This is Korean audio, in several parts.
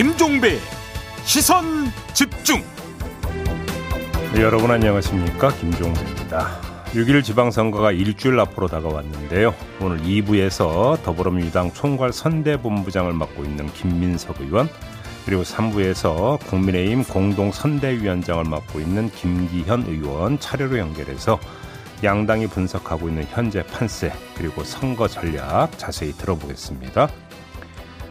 김종배 시선 집중. 네, 여러분 안녕하십니까 김종배입니다. 6일 지방선거가 일주일 앞으로 다가왔는데요. 오늘 2부에서 더불어민주당 총괄 선대본부장을 맡고 있는 김민석 의원 그리고 3부에서 국민의힘 공동선대위원장을 맡고 있는 김기현 의원 차례로 연결해서 양당이 분석하고 있는 현재 판세 그리고 선거 전략 자세히 들어보겠습니다.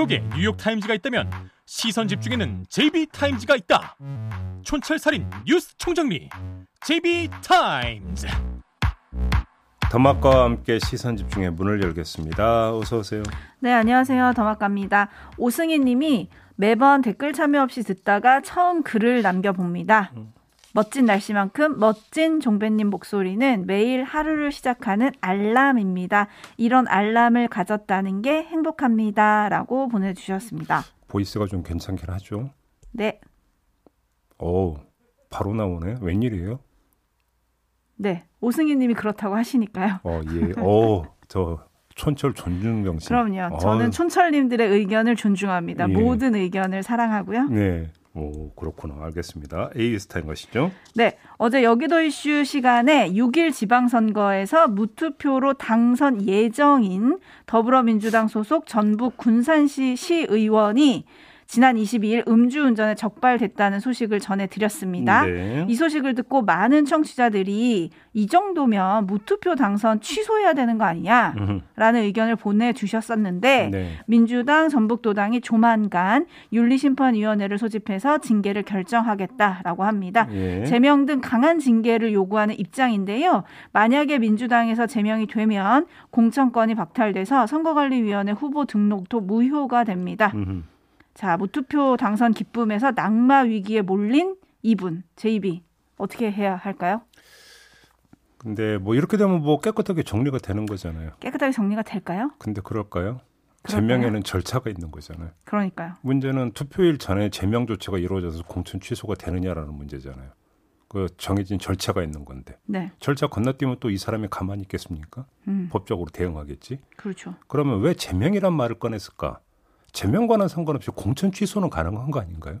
뉴욕에 뉴욕 타임즈가 있다면 시선 집중에는 JB타임즈가 있다. 촌철살인 뉴스 총정리 JB타임즈. 더마과 함께 시선 집중의 문을 열겠습니다. 어서 오세요. 네, 안녕하세요. 더마과입니다. 오승희 님이 매번 댓글 참여 없이 듣다가 처음 글을 남겨 봅니다. 음. 멋진 날씨만큼 멋진 종배님 목소리는 매일 하루를 시작하는 알람입니다. 이런 알람을 가졌다는 게 행복합니다. 라고 보내주셨습니다. 보이스가 좀 괜찮긴 하죠? 네. 오, 바로 나오네. 웬일이에요? 네. 오승희 님이 그렇다고 하시니까요. 어, 예. 어, 저 촌철 존중 정신. 그럼요. 저는 어. 촌철님들의 의견을 존중합니다. 예. 모든 의견을 사랑하고요. 네. 오, 그렇구나. 알겠습니다. 에이스타인 것이죠? 네. 어제 여기도 이슈 시간에 6일 지방선거에서 무투표로 당선 예정인 더불어민주당 소속 전북 군산시 시의원이 지난 22일 음주운전에 적발됐다는 소식을 전해드렸습니다. 네. 이 소식을 듣고 많은 청취자들이 이 정도면 무투표 당선 취소해야 되는 거 아니냐라는 의견을 보내주셨었는데 네. 민주당, 전북도당이 조만간 윤리심판위원회를 소집해서 징계를 결정하겠다라고 합니다. 예. 제명 등 강한 징계를 요구하는 입장인데요. 만약에 민주당에서 제명이 되면 공천권이 박탈돼서 선거관리위원회 후보 등록도 무효가 됩니다. 음흠. 자, 무투표 당선 기쁨에서 낙마 위기에 몰린 이분, JB. 어떻게 해야 할까요? 근데 뭐 이렇게 되면 뭐 깨끗하게 정리가 되는 거잖아요. 깨끗하게 정리가 될까요? 근데 그럴까요? 그럴까요? 제명에는 절차가 있는 거잖아요. 그러니까요. 문제는 투표일 전에 제명 조치가 이루어져서 공천 취소가 되느냐라는 문제잖아요. 그 정해진 절차가 있는 건데. 네. 절차 건너뛰면 또 이 사람이 가만히 있겠습니까? 음. 법적으로 대응하겠지. 그렇죠. 그러면 왜 제명이란 말을 꺼냈을까? 제명과는 상관없이 공천 취소는 가능한 거 아닌가요?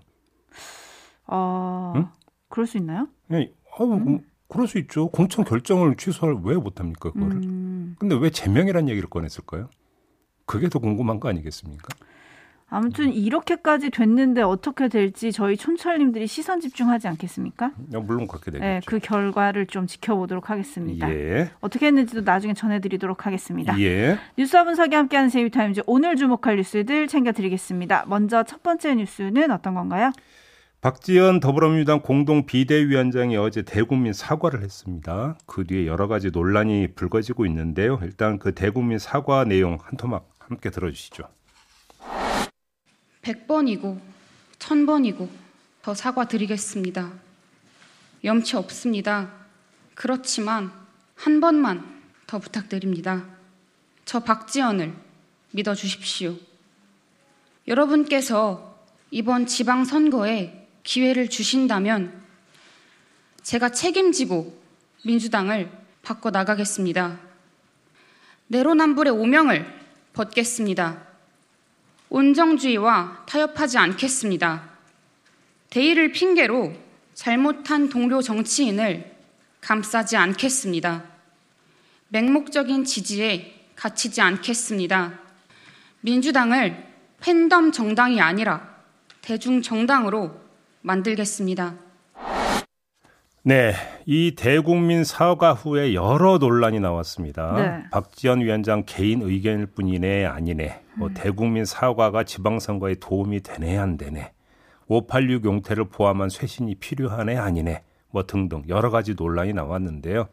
어, 응? 그럴 수 있나요? 네, 어, 음? 그럴 수 있죠. 공천 결정을 취소를 왜 못합니까, 그거를? 음. 근데 왜 제명이라는 얘기를 꺼냈을까요? 그게 더 궁금한 거 아니겠습니까? 아무튼 이렇게까지 됐는데 어떻게 될지 저희 촌철님들이 시선 집중하지 않겠습니까? 물론 그렇게 되겠죠. 네, 그 결과를 좀 지켜보도록 하겠습니다. 예. 어떻게 했는지도 나중에 전해드리도록 하겠습니다. 예. 뉴스와 분석이 함께하는 세이비타임즈 오늘 주목할 뉴스들 챙겨드리겠습니다. 먼저 첫 번째 뉴스는 어떤 건가요? 박지원 더불어민주당 공동 비대위원장이 어제 대국민 사과를 했습니다. 그 뒤에 여러 가지 논란이 불거지고 있는데요. 일단 그 대국민 사과 내용 한 토막 함께 들어주시죠. 100번이고 1000번이고 더 사과드리겠습니다. 염치 없습니다. 그렇지만 한 번만 더 부탁드립니다. 저 박지연을 믿어 주십시오. 여러분께서 이번 지방선거에 기회를 주신다면 제가 책임지고 민주당을 바꿔 나가겠습니다. 내로남불의 오명을 벗겠습니다. 온정주의와 타협하지 않겠습니다. 대의를 핑계로 잘못한 동료 정치인을 감싸지 않겠습니다. 맹목적인 지지에 갇히지 않겠습니다. 민주당을 팬덤 정당이 아니라 대중 정당으로 만들겠습니다. 네, 이 대국민 사과 후에 여러 논란이 나왔습니다. 네. 박지원 위원장 개인 의견일 뿐이네 아니네. 뭐 음. 대국민 사과가 지방선거에 도움이 되네 안 되네. 586 용태를 포함한 쇄신이 필요하네 아니네. 뭐 등등 여러 가지 논란이 나왔는데요.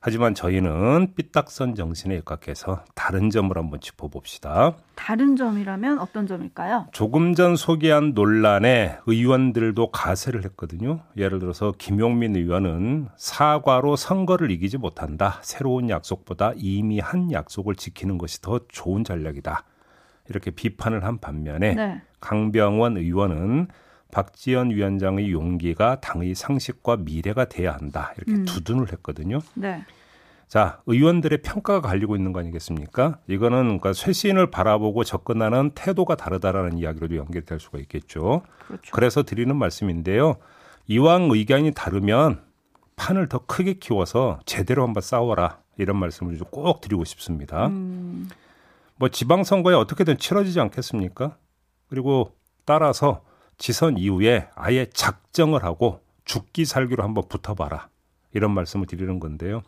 하지만 저희는 삐딱선 정신에 입각해서 다른 점을 한번 짚어봅시다. 다른 점이라면 어떤 점일까요? 조금 전 소개한 논란에 의원들도 가세를 했거든요. 예를 들어서 김용민 의원은 사과로 선거를 이기지 못한다. 새로운 약속보다 이미 한 약속을 지키는 것이 더 좋은 전략이다. 이렇게 비판을 한 반면에 네. 강병원 의원은 박지원 위원장의 용기가 당의 상식과 미래가 돼야 한다. 이렇게 음. 두둔을 했거든요. 네. 자, 의원들의 평가가 갈리고 있는 거 아니겠습니까? 이거는 그러니까 쇄신을 바라보고 접근하는 태도가 다르다라는 이야기로도 연결될 수가 있겠죠. 그렇죠. 그래서 드리는 말씀인데요. 이왕 의견이 다르면 판을 더 크게 키워서 제대로 한번 싸워라. 이런 말씀을 꼭 드리고 싶습니다. 음. 뭐 지방선거에 어떻게든 치러지지 않겠습니까? 그리고 따라서 지선 이후에 아예 작정을 하고 죽기 살기로 한번 붙어봐라. 이런 말씀을 드리는 건데요.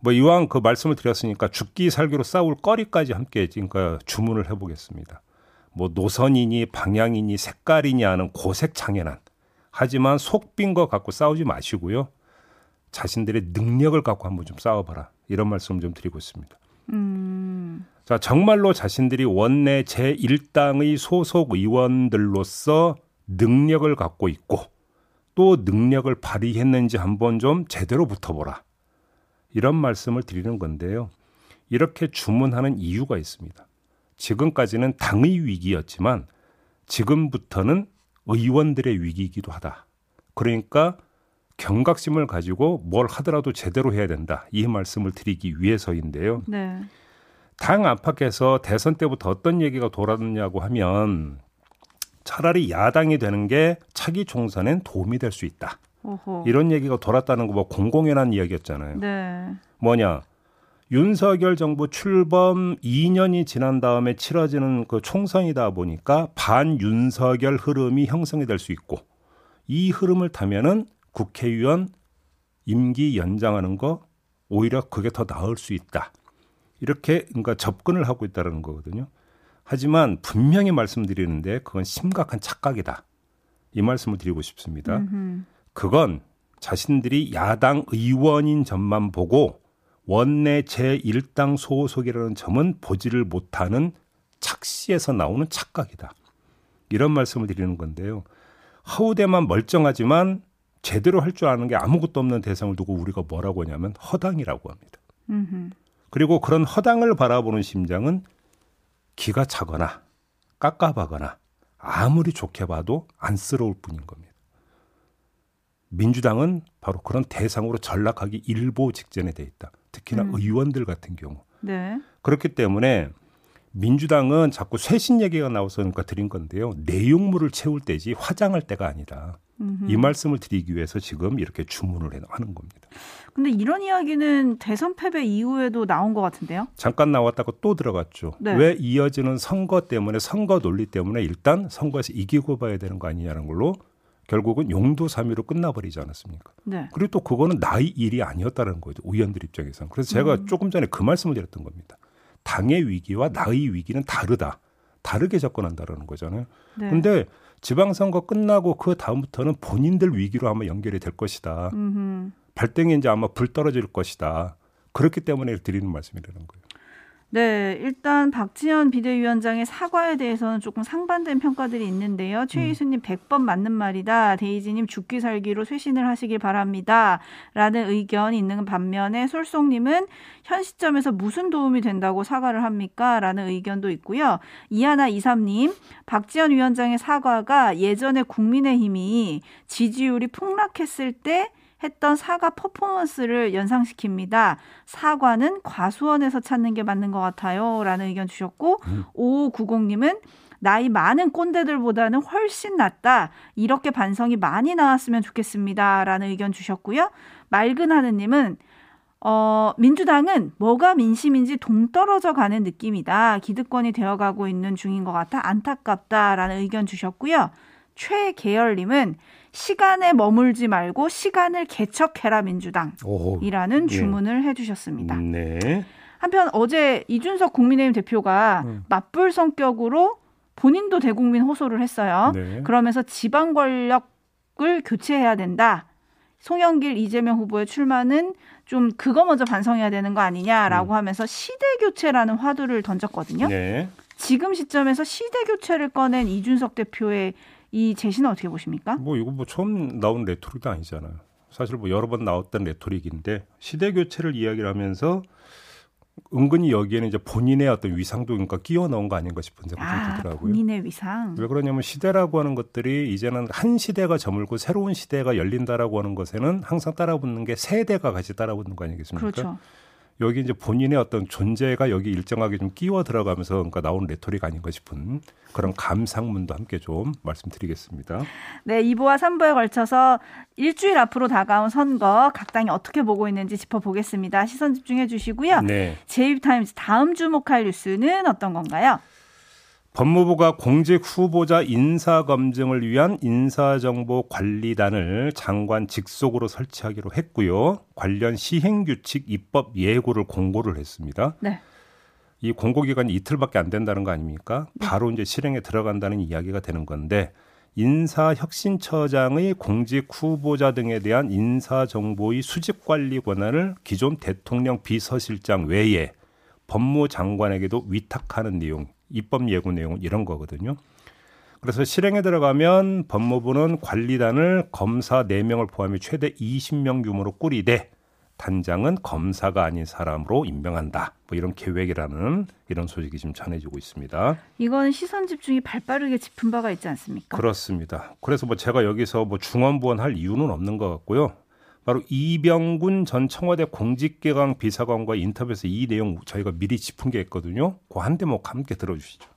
뭐 이왕 그 말씀을 드렸으니까 죽기 살기로 싸울 거리까지 함께 그러니까 주문을 해보겠습니다. 뭐 노선이니 방향이니 색깔이니 하는 고색 창연한 하지만 속 빈 거 갖고 싸우지 마시고요. 자신들의 능력을 갖고 한번 좀 싸워봐라. 이런 말씀 좀 드리고 있습니다. 음. 자, 정말로 자신들이 원내 제1당의 소속 의원들로서 능력을 갖고 있고 또 능력을 발휘했는지 한번 좀 제대로 붙어보라. 이런 말씀을 드리는 건데요. 이렇게 주문하는 이유가 있습니다. 지금까지는 당의 위기였지만 지금부터는 의원들의 위기이기도 하다. 그러니까 경각심을 가지고 뭘 하더라도 제대로 해야 된다. 이 말씀을 드리기 위해서인데요. 네. 당 안팎에서 대선 때부터 어떤 얘기가 돌았느냐고 하면 차라리 야당이 되는 게 차기 총선엔 도움이 될 수 있다. 오호. 이런 얘기가 돌았다는 거 뭐 공공연한 이야기였잖아요. 네. 뭐냐? 윤석열 정부 출범 2년이 지난 다음에 치러지는 그 총선이다 보니까 반윤석열 흐름이 형성이 될 수 있고 이 흐름을 타면은 국회의원 임기 연장하는 거 오히려 그게 더 나을 수 있다. 이렇게 그러니까 접근을 하고 있다는 거거든요. 하지만 분명히 말씀드리는데 그건 심각한 착각이다. 이 말씀을 드리고 싶습니다. 음흠. 그건 자신들이 야당 의원인 점만 보고 원내 제1당 소속이라는 점은 보지를 못하는 착시에서 나오는 착각이다. 이런 말씀을 드리는 건데요. 하우대만 멀쩡하지만 제대로 할 줄 아는 게 아무것도 없는 대상을 두고 우리가 뭐라고 하냐면 허당이라고 합니다. 음흠. 그리고 그런 허당을 바라보는 심장은 기가 차거나 깝깝하거나 아무리 좋게 봐도 안쓰러울 뿐인 겁니다. 민주당은 바로 그런 대상으로 전락하기 일보 직전에 돼 있다. 특히나 음. 의원들 같은 경우. 네. 그렇기 때문에 민주당은 자꾸 쇄신 얘기가 나와서 그러니까 드린 건데요. 내용물을 채울 때지 화장할 때가 아니다. 이 말씀을 드리기 위해서 지금 이렇게 주문을 하는 겁니다. 근데 이런 이야기는 대선 패배 이후에도 나온 것 같은데요? 잠깐 나왔다가 또 들어갔죠. 네. 왜 이어지는 선거 때문에 선거 논리 때문에 일단 선거에서 이기고 봐야 되는 거 아니냐는 걸로 결국은 용도삼위로 끝나버리지 않았습니까? 네. 그리고 또 그거는 나의 일이 아니었다는 거죠. 의원들 입장에서는. 그래서 제가 음. 조금 전에 그 말씀을 드렸던 겁니다. 당의 위기와 나의 위기는 다르다. 다르게 접근한다라는 거잖아요. 네. 근데 지방선거 끝나고 그 다음부터는 본인들 위기로 아마 연결이 될 것이다. 음흠. 발등에 이제 아마 불 떨어질 것이다. 그렇기 때문에 드리는 말씀이라는 거예요. 네, 일단 박지원 비대위원장의 사과에 대해서는 조금 상반된 평가들이 있는데요. 최희수님 100번 맞는 말이다. 데이지님 죽기 살기로 쇄신을 하시길 바랍니다. 라는 의견이 있는 반면에 솔송님은 현 시점에서 무슨 도움이 된다고 사과를 합니까? 라는 의견도 있고요. 이하나 이삼님, 박지원 위원장의 사과가 예전에 국민의힘이 지지율이 폭락했을 때 했던 사과 퍼포먼스를 연상시킵니다. 사과는 과수원에서 찾는 게 맞는 것 같아요. 라는 의견 주셨고, 음. 5590님은 나이 많은 꼰대들보다는 훨씬 낫다. 이렇게 반성이 많이 나왔으면 좋겠습니다. 라는 의견 주셨고요. 맑은 하느님은 어, 민주당은 뭐가 민심인지 동떨어져 가는 느낌이다. 기득권이 되어가고 있는 중인 것 같아 안타깝다라는 의견 주셨고요. 최계열님은 시간에 머물지 말고 시간을 개척해라 민주당이라는 예. 주문을 해주셨습니다. 네. 한편 어제 이준석 국민의힘 대표가 음. 맞불 성격으로 본인도 대국민 호소를 했어요. 네. 그러면서 지방 권력을 교체해야 된다. 송영길 이재명 후보의 출마는 좀 그거 먼저 반성해야 되는 거 아니냐라고 음. 하면서 시대 교체라는 화두를 던졌거든요. 네. 지금 시점에서 시대 교체를 꺼낸 이준석 대표의 이 제시는 어떻게 보십니까? 뭐 이거 뭐 처음 나온 레토릭도 아니잖아요. 사실 뭐 여러 번 나왔던 레토릭인데 시대 교체를 이야기를 하면서 은근히 여기에는 이제 본인의 어떤 위상도 그러니까 끼워 넣은 거 아닌가 싶은 생각이 좀 아, 들더라고요. 본인의 위상. 왜 그러냐면 시대라고 하는 것들이 이제는 한 시대가 저물고 새로운 시대가 열린다라고 하는 것에는 항상 따라붙는 게 세대가 같이 따라붙는 거 아니겠습니까? 그렇죠. 여기 이제 본인의 어떤 존재가 여기 일정하게 좀 끼워 들어가면서 그러니까 나온 레토릭 아닌가 싶은 그런 감상문도 함께 좀 말씀드리겠습니다. 네, 2부와 3부에 걸쳐서 일주일 앞으로 다가온 선거 각 당이 어떻게 보고 있는지 짚어보겠습니다. 시선 집중해 주시고요. 네. JB Times 다음 주목할 뉴스는 어떤 건가요? 법무부가 공직 후보자 인사 검증을 위한 인사정보관리단을 장관 직속으로 설치하기로 했고요. 관련 시행 규칙 입법 예고를 공고를 했습니다. 네. 이 공고 기간이 이틀밖에 안 된다는 거 아닙니까? 바로 이제 실행에 들어간다는 이야기가 되는 건데 인사혁신처장의 공직 후보자 등에 대한 인사 정보의 수집 관리 권한을 기존 대통령 비서실장 외에 법무장관에게도 위탁하는 내용, 입법 예고 내용은 이런 거거든요. 그래서 실행에 들어가면 법무부는 관리단을 검사 4명을 포함해 최대 20명 규모로 꾸리되 단장은 검사가 아닌 사람으로 임명한다. 뭐 이런 계획이라는 이런 소식이 지금 전해지고 있습니다. 이건 시선 집중이 발빠르게 짚은 바가 있지 않습니까? 그렇습니다. 그래서 뭐 제가 여기서 뭐 중원부원할 이유는 없는 것 같고요. 바로 이병군 전 청와대 공직기강 비서관과 인터뷰에서 이 내용 저희가 미리 짚은 게 있거든요. 그 한 대목 함께 들어주시죠.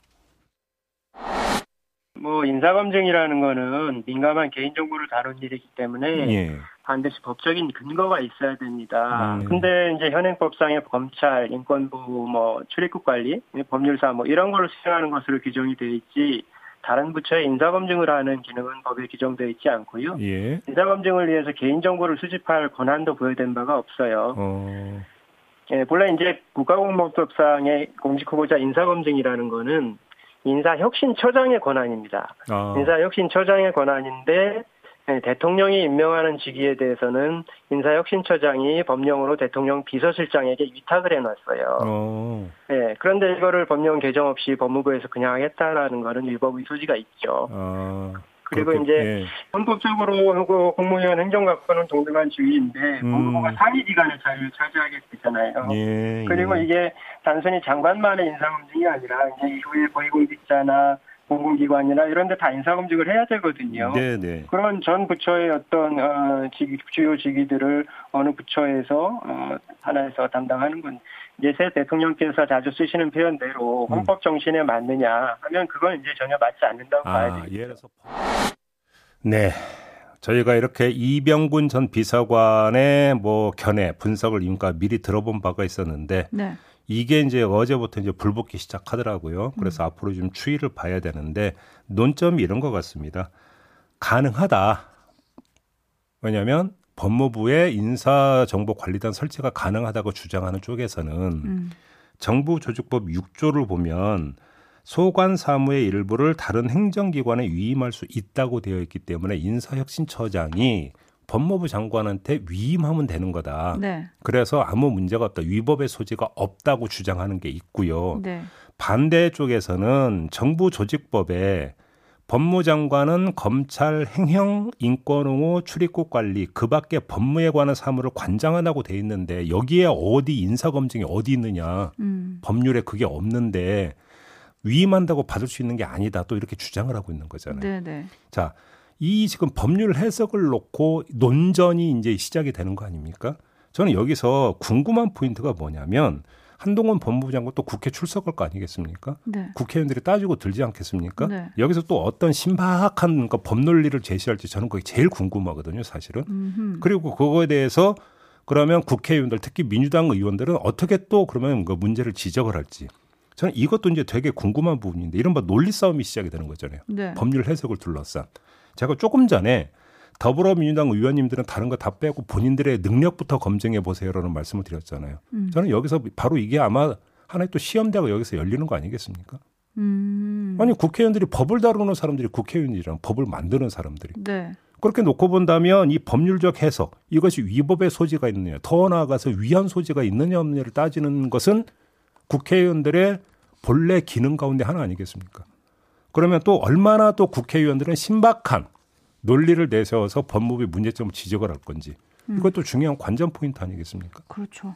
뭐 인사검증이라는 거는 민감한 개인정보를 다룬 일이기 때문에 예. 반드시 법적인 근거가 있어야 됩니다. 음. 근데 이제 현행법상의 검찰, 인권부, 뭐 출입국 관리, 법률사 뭐 이런 걸로 수행하는 것으로 규정이 되어 있지 다른 부처의 인사검증을 하는 기능은 법에 규정되어 있지 않고요. 예. 인사검증을 위해서 개인정보를 수집할 권한도 부여된 바가 없어요. 어. 예, 본래 이제 국가공무법상의 공직 후보자 인사검증이라는 거는 인사혁신처장의 권한입니다. 아. 인사혁신처장의 권한인데 예, 대통령이 임명하는 직위에 대해서는 인사혁신처장이 법령으로 대통령 비서실장에게 위탁을 해놨어요. 어. 예, 그런데 이거를 법령 개정 없이 법무부에서 그냥 하겠다라는 거는 위법의 소지가 있죠. 아. 그리고 그렇게- 이제 예. 헌법적으로 그 공무원 행정각과는 동등한 지위인데 음. 법무부가 상위기관의 자리를 차지하게 되잖아요. 예. 그리고 예. 이게 단순히 장관만의 인사검증이 아니라 이제 이후에 고위공직자나 공공기관이나 이런 데 다 인사검증을 해야 되거든요. 네, 네. 그런 전 부처의 어떤 어, 직위, 주요 직위들을 어느 부처에서 어, 하나에서 담당하는 건 이제 새 대통령께서 자주 쓰시는 표현대로 음. 헌법 정신에 맞느냐 하면 그건 이제 전혀 맞지 않는다고 봐야 아. 예를 들어서 네. 저희가 이렇게 이병군 전 비서관의 뭐 견해 분석을 인가 미리 들어본 바가 있었는데 네. 이게 이제 어제부터 이제 불붙기 시작하더라고요. 그래서 앞으로 좀 추이를 봐야 되는데 논점이 이런 것 같습니다. 가능하다. 왜냐하면 법무부의 인사정보관리단 설치가 가능하다고 주장하는 쪽에서는 음. 정부 조직법 6조를 보면 소관 사무의 일부를 다른 행정기관에 위임할 수 있다고 되어 있기 때문에 인사혁신처장이 법무부 장관한테 위임하면 되는 거다. 네. 그래서 아무 문제가 없다. 위법의 소지가 없다고 주장하는 게 있고요. 네. 반대 쪽에서는 정부 조직법에 법무장관은 검찰 행형 인권옹호 출입국 관리 그 밖에 법무에 관한 사무를 관장하다고 돼 있는데 여기에 어디 인사 검증이 어디 있느냐 음. 법률에 그게 없는데 위임한다고 받을 수 있는 게 아니다 또 이렇게 주장을 하고 있는 거잖아요. 네, 네. 자, 이 지금 법률 해석을 놓고 논전이 이제 시작이 되는 거 아닙니까? 저는 여기서 궁금한 포인트가 뭐냐면 한동훈 법무부 장관 또 국회 출석할 거 아니겠습니까? 네. 국회의원들이 따지고 들지 않겠습니까? 네. 여기서 또 어떤 신박한 그러니까 법 논리를 제시할지 저는 그게 제일 궁금하거든요, 사실은. 음흠. 그리고 그거에 대해서 그러면 국회의원들 특히 민주당 의원들은 어떻게 또 그러면 그 문제를 지적을 할지 저는 이것도 이제 되게 궁금한 부분인데 이른바 논리 싸움이 시작이 되는 거잖아요. 네. 법률 해석을 둘러싼. 제가 조금 전에 더불어민주당 의원님들은 다른 거 다 빼고 본인들의 능력부터 검증해 보세요라는 말씀을 드렸잖아요. 음. 저는 여기서 바로 이게 아마 하나의 또 시험대가 여기서 열리는 거 아니겠습니까? 음. 아니 국회의원들이 법을 다루는 사람들이 국회의원이랑 법을 만드는 사람들이 네. 그렇게 놓고 본다면 이 법률적 해석 이것이 위법의 소지가 있느냐 더 나아가서 위헌 소지가 있느냐 없느냐를 따지는 것은 국회의원들의 본래 기능 가운데 하나 아니겠습니까? 그러면 또 얼마나 또 국회의원들은 신박한 논리를 내세워서 법무부의 문제점을 지적을 할 건지 음. 이것도 중요한 관전 포인트 아니겠습니까? 그렇죠.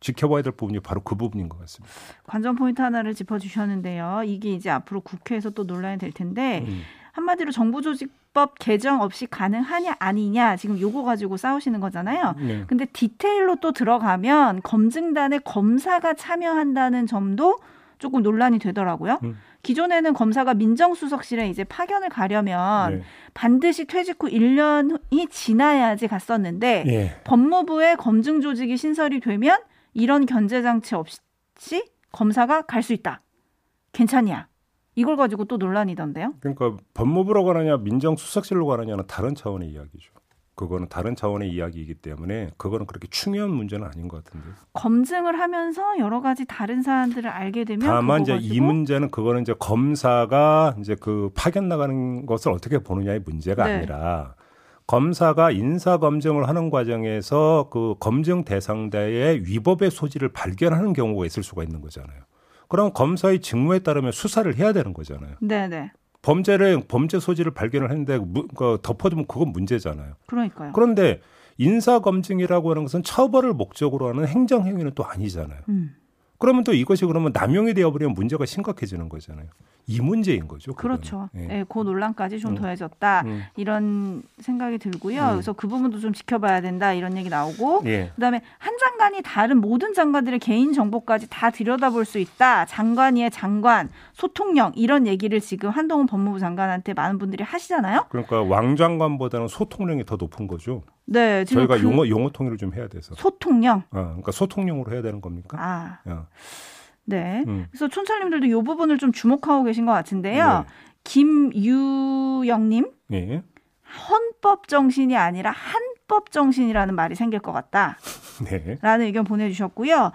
지켜봐야 될 부분이 바로 그 부분인 것 같습니다. 관전 포인트 하나를 짚어주셨는데요. 이게 이제 앞으로 국회에서 또 논란이 될 텐데 음. 한마디로 정부조직법 개정 없이 가능하냐 아니냐 지금 요거 가지고 싸우시는 거잖아요. 네. 근데 디테일로 또 들어가면 검증단에 검사가 참여한다는 점도 조금 논란이 되더라고요. 음. 기존에는 검사가 민정수석실에 이제 파견을 가려면 네. 반드시 퇴직 후 1년이 지나야지 갔었는데 예. 법무부의 검증 조직이 신설이 되면 이런 견제 장치 없이 검사가 갈 수 있다. 괜찮냐? 이걸 가지고 또 논란이던데요. 그러니까 법무부로 가느냐 민정수석실로 가느냐는 다른 차원의 이야기죠. 그거는 다른 차원의 이야기이기 때문에 그거는 그렇게 중요한 문제는 아닌 것 같은데. 검증을 하면서 여러 가지 다른 사안들을 알게 되면 다만 이제 이 문제는 그거는 이제 검사가 이제 그 파견 나가는 것을 어떻게 보느냐의 문제가 네. 아니라 검사가 인사 검증을 하는 과정에서 그 검증 대상자의 위법의 소지를 발견하는 경우가 있을 수가 있는 거잖아요. 그럼 검사의 직무에 따르면 수사를 해야 되는 거잖아요. 네네. 범죄를 범죄 소지를 발견을 했는데 무- 그 덮어두면 그건 문제잖아요. 그러니까요. 그런데 인사 검증이라고 하는 것은 처벌을 목적으로 하는 행정 행위는 또 아니잖아요. 음, 그러면 또 이것이 그러면 남용이 되어버리면 문제가 심각해지는 거잖아요. 이 문제인 거죠. 그거는. 그렇죠. 예. 예, 그 논란까지 좀 음. 더해졌다 음. 이런 생각이 들고요. 음. 그래서 그 부분도 좀 지켜봐야 된다 이런 얘기 나오고 예. 그다음에 한 장관이 다른 모든 장관들의 개인 정보까지 다 들여다볼 수 있다. 장관위의 장관 소통령 이런 얘기를 지금 한동훈 법무부 장관한테 많은 분들이 하시잖아요. 그러니까 왕 장관보다는 소통령이 더 높은 거죠. 네, 저희가 그 용어 용어 통일을 좀 해야 돼서. 소통령. 아, 그러니까 소통령으로 해야 되는 겁니까? 아, 야. 네. 음. 그래서 촌철님들도 이 부분을 좀 주목하고 계신 것 같은데요. 네. 김유영님 예. 헌법 정신이 아니라 한법 정신이라는 말이 생길 것 같다. 네. 라는 의견 보내주셨고요.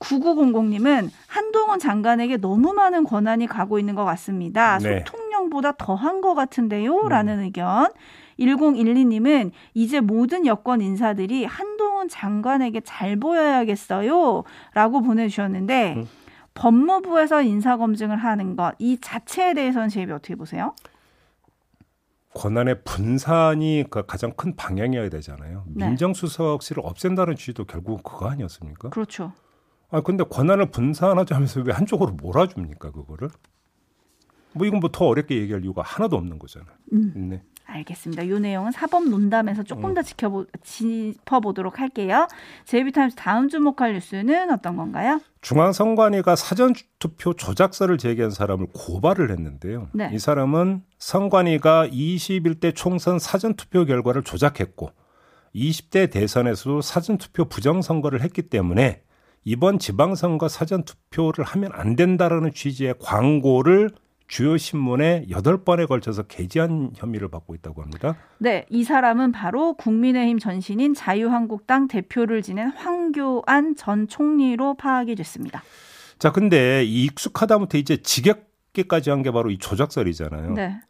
9900님은 한동훈 장관에게 너무 많은 권한이 가고 있는 것 같습니다. 네. 소통령보다 더한 것 같은데요. 라는 의견. 1012님은 이제 모든 여권 인사들이 한동훈 장관에게 잘 보여야겠어요. 라고 보내주셨는데 음. 법무부에서 인사검증을 하는 것, 이 자체에 대해서는 제입이 어떻게 보세요? 권한의 분산이 그 가장 큰 방향이어야 되잖아요. 네. 민정수석실을 없앤다는 취지도 결국 그거 아니었습니까? 그렇죠. 아 근데 권한을 분산하자면서 왜 한쪽으로 몰아줍니까 그거를? 뭐 이건 뭐 더 어렵게 얘기할 이유가 하나도 없는 거잖아요. 음. 네. 알겠습니다. 이 내용은 사법 논담에서 조금 음. 더 지켜보, 짚어보도록 할게요. 제이비타임스 다음 주목할 뉴스는 어떤 건가요? 중앙선관위가 사전투표 조작설을 제기한 사람을 고발을 했는데요. 네. 이 사람은 선관위가 21대 총선 사전투표 결과를 조작했고 20대 대선에서도 사전투표 부정선거를 했기 때문에 이번 지방선거 사전투표를 하면 안 된다라는 취지의 광고를 주요 신문에 8번에 걸쳐서 게재한 혐의를 받고 있다고 합니다. 네, 이 사람은 바로 국민의힘 전신인 자유한국당 대표를 지낸 황교안 전 총리로 파악이 됐습니다. 자, 근데 이 익숙하다못해 이제 지겹게까지 한 게 바로 이 조작설이잖아요. 네,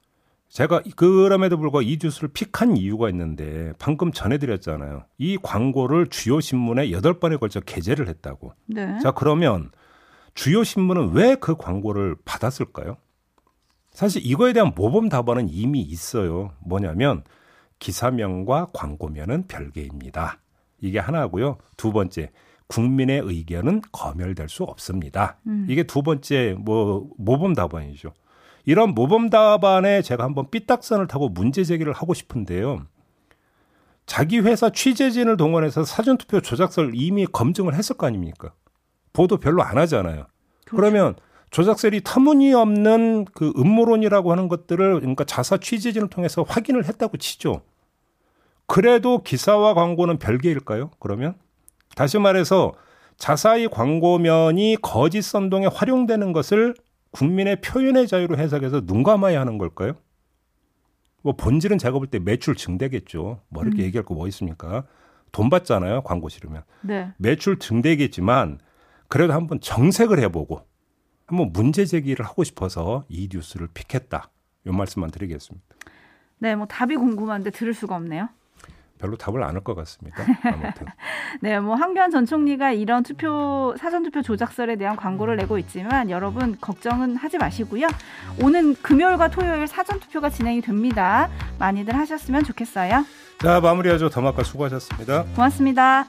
제가 그럼에도 불구하고 이 뉴스를 픽한 이유가 있는데 방금 전해드렸잖아요. 이 광고를 주요 신문에 8번에 걸쳐 게재를 했다고. 네. 자, 그러면 주요 신문은 왜 그 광고를 받았을까요? 사실 이거에 대한 모범 답안은 이미 있어요. 뭐냐면 기사명과 광고명은 별개입니다. 이게 하나고요. 두 번째, 국민의 의견은 검열될 수 없습니다. 음. 이게 두 번째 뭐 모범 답안이죠. 이런 모범 답안에 제가 한번 삐딱선을 타고 문제 제기를 하고 싶은데요. 자기 회사 취재진을 동원해서 사전투표 조작설 이미 검증을 했을 거 아닙니까? 보도 별로 안 하잖아요. 그러면 조작설이 터무니없는 그 음모론이라고 하는 것들을 그러니까 자사 취재진을 통해서 확인을 했다고 치죠. 그래도 기사와 광고는 별개일까요? 그러면 다시 말해서 자사의 광고면이 거짓 선동에 활용되는 것을 국민의 표현의 자유로 해석해서 눈 감아야 하는 걸까요? 뭐 본질은 제가 볼 때 매출 증대겠죠. 뭐 이렇게 음. 얘기할 거 뭐 있습니까? 돈 받잖아요. 광고 싫으면. 네. 매출 증대겠지만 그래도 한번 정색을 해보고 한번 문제 제기를 하고 싶어서 이 뉴스를 픽했다. 이 말씀만 드리겠습니다. 네, 뭐 답이 궁금한데 들을 수가 없네요. 별로 답을 안 할 것 같습니다. 아무튼. 네, 뭐 한교안 전 총리가 이런 투표 사전 투표 조작설에 대한 광고를 내고 있지만 여러분 걱정은 하지 마시고요. 오는 금요일과 토요일 사전 투표가 진행이 됩니다. 많이들 하셨으면 좋겠어요. 자, 마무리하죠. 더마카 수고하셨습니다. 고맙습니다.